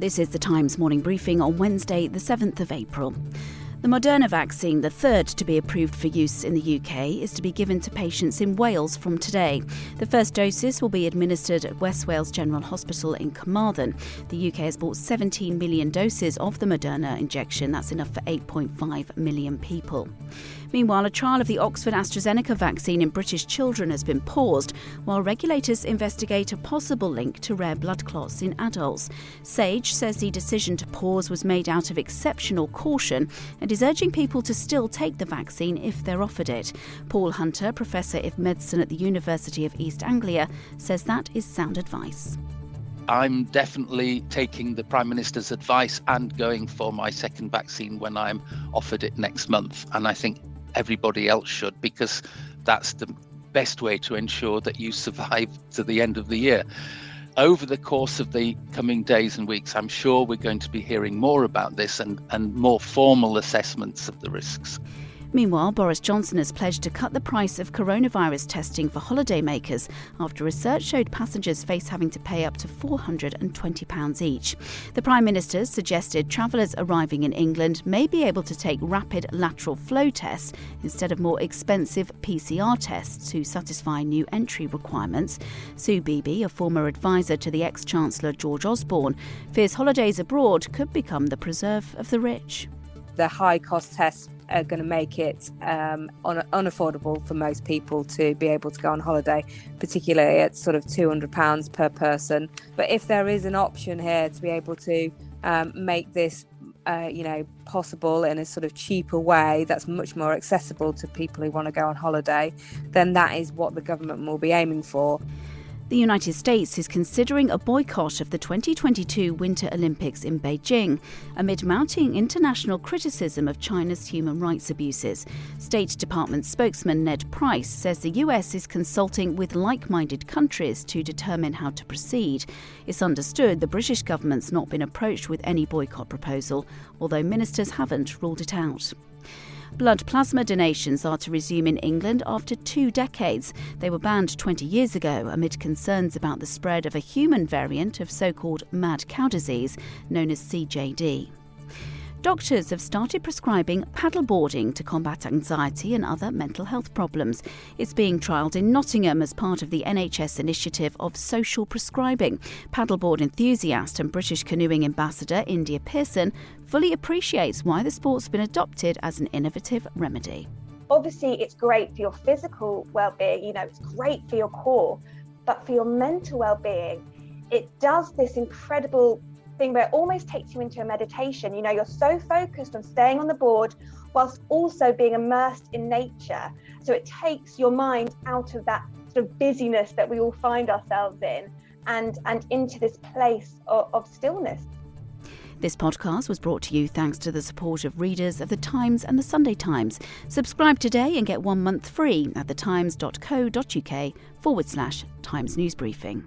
This is the Times morning briefing on Wednesday, the 7th of April. The Moderna vaccine, the third to be approved for use in the UK, is to be given to patients in Wales from today. The first doses will be administered at West Wales General Hospital in Carmarthen. The UK has bought 17 million doses of the Moderna injection. That's enough for 8.5 million people. Meanwhile, a trial of the Oxford AstraZeneca vaccine in British children has been paused while regulators investigate a possible link to rare blood clots in adults. Sage says the decision to pause was made out of exceptional caution and is urging people to still take the vaccine if they're offered it. Paul Hunter, Professor of Medicine at the University of East Anglia, says that is sound advice. I'm definitely taking the Prime Minister's advice and going for my second vaccine when I'm offered it next month. And I think everybody else should because that's the best way to ensure that you survive to the end of the year. Over the course of the coming days and weeks, I'm sure we're going to be hearing more about this and, and more formal assessments of the risks. Meanwhile, Boris Johnson has pledged to cut the price of coronavirus testing for holidaymakers after research showed passengers face having to pay up to £420 each. The Prime Minister suggested travellers arriving in England may be able to take rapid lateral flow tests instead of more expensive PCR tests to satisfy new entry requirements. Sue Beebe, a former advisor to the ex Chancellor George Osborne, fears holidays abroad could become the preserve of the rich. The high cost tests are going to make it um, un- unaffordable for most people to be able to go on holiday, particularly at sort of £200 per person. But if there is an option here to be able to um, make this uh, you know, possible in a sort of cheaper way that's much more accessible to people who want to go on holiday, then that is what the government will be aiming for. The United States is considering a boycott of the 2022 Winter Olympics in Beijing amid mounting international criticism of China's human rights abuses. State Department spokesman Ned Price says the US is consulting with like minded countries to determine how to proceed. It's understood the British government's not been approached with any boycott proposal, although ministers haven't ruled it out. Blood plasma donations are to resume in England after two decades. They were banned 20 years ago amid concerns about the spread of a human variant of so called mad cow disease known as CJD. Doctors have started prescribing paddleboarding to combat anxiety and other mental health problems. It's being trialled in Nottingham as part of the NHS initiative of social prescribing. Paddleboard enthusiast and British canoeing ambassador India Pearson fully appreciates why the sport's been adopted as an innovative remedy. Obviously, it's great for your physical well-being, you know, it's great for your core, but for your mental well-being, it does this incredible thing where it almost takes you into a meditation. You know, you're so focused on staying on the board whilst also being immersed in nature. So it takes your mind out of that sort of busyness that we all find ourselves in and, and into this place of, of stillness. This podcast was brought to you thanks to the support of readers of The Times and The Sunday Times. Subscribe today and get one month free at thetimes.co.uk forward slash Times News Briefing.